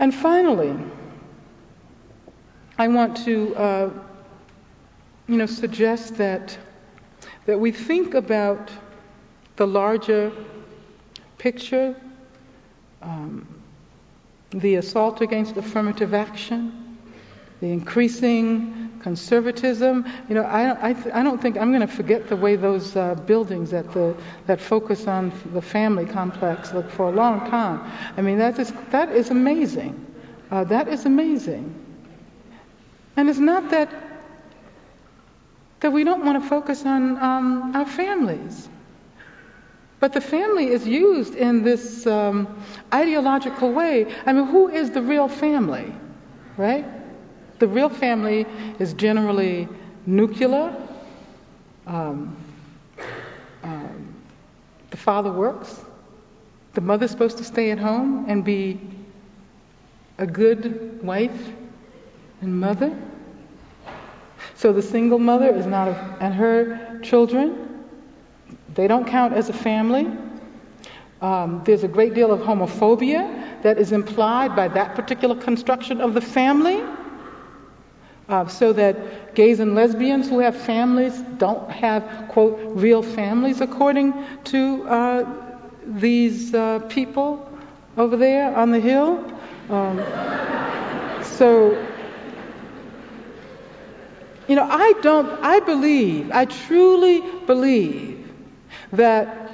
And finally, I want to, uh, you know, suggest that that we think about the larger picture, um, the assault against affirmative action, the increasing conservatism. You know, I, I, I don't think I'm going to forget the way those uh, buildings that the that focus on the family complex look for a long time. I mean, that is that is amazing. Uh, that is amazing. And it's not that that we don't want to focus on um, our families. But the family is used in this um, ideological way. I mean, who is the real family, right? The real family is generally nuclear. Um, um, the father works. The mother's supposed to stay at home and be a good wife and mother. So the single mother is not, a, and her children, they don't count as a family. Um, there's a great deal of homophobia that is implied by that particular construction of the family. Uh, so that gays and lesbians who have families don't have, quote, real families, according to uh, these uh, people over there on the hill. Um, so, you know, I don't, I believe, I truly believe that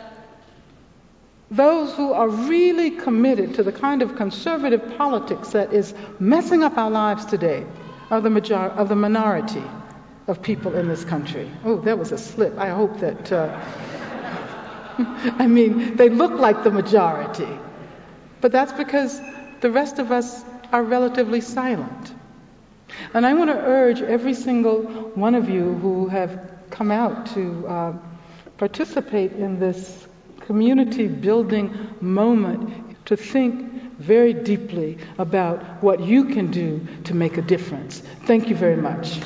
those who are really committed to the kind of conservative politics that is messing up our lives today of the, major- of the minority of people in this country. Oh, that was a slip. I hope that. Uh, I mean, they look like the majority, but that's because the rest of us are relatively silent. And I want to urge every single one of you who have come out to uh, participate in this community building moment to think very deeply about what you can do to make a difference. Thank you very much.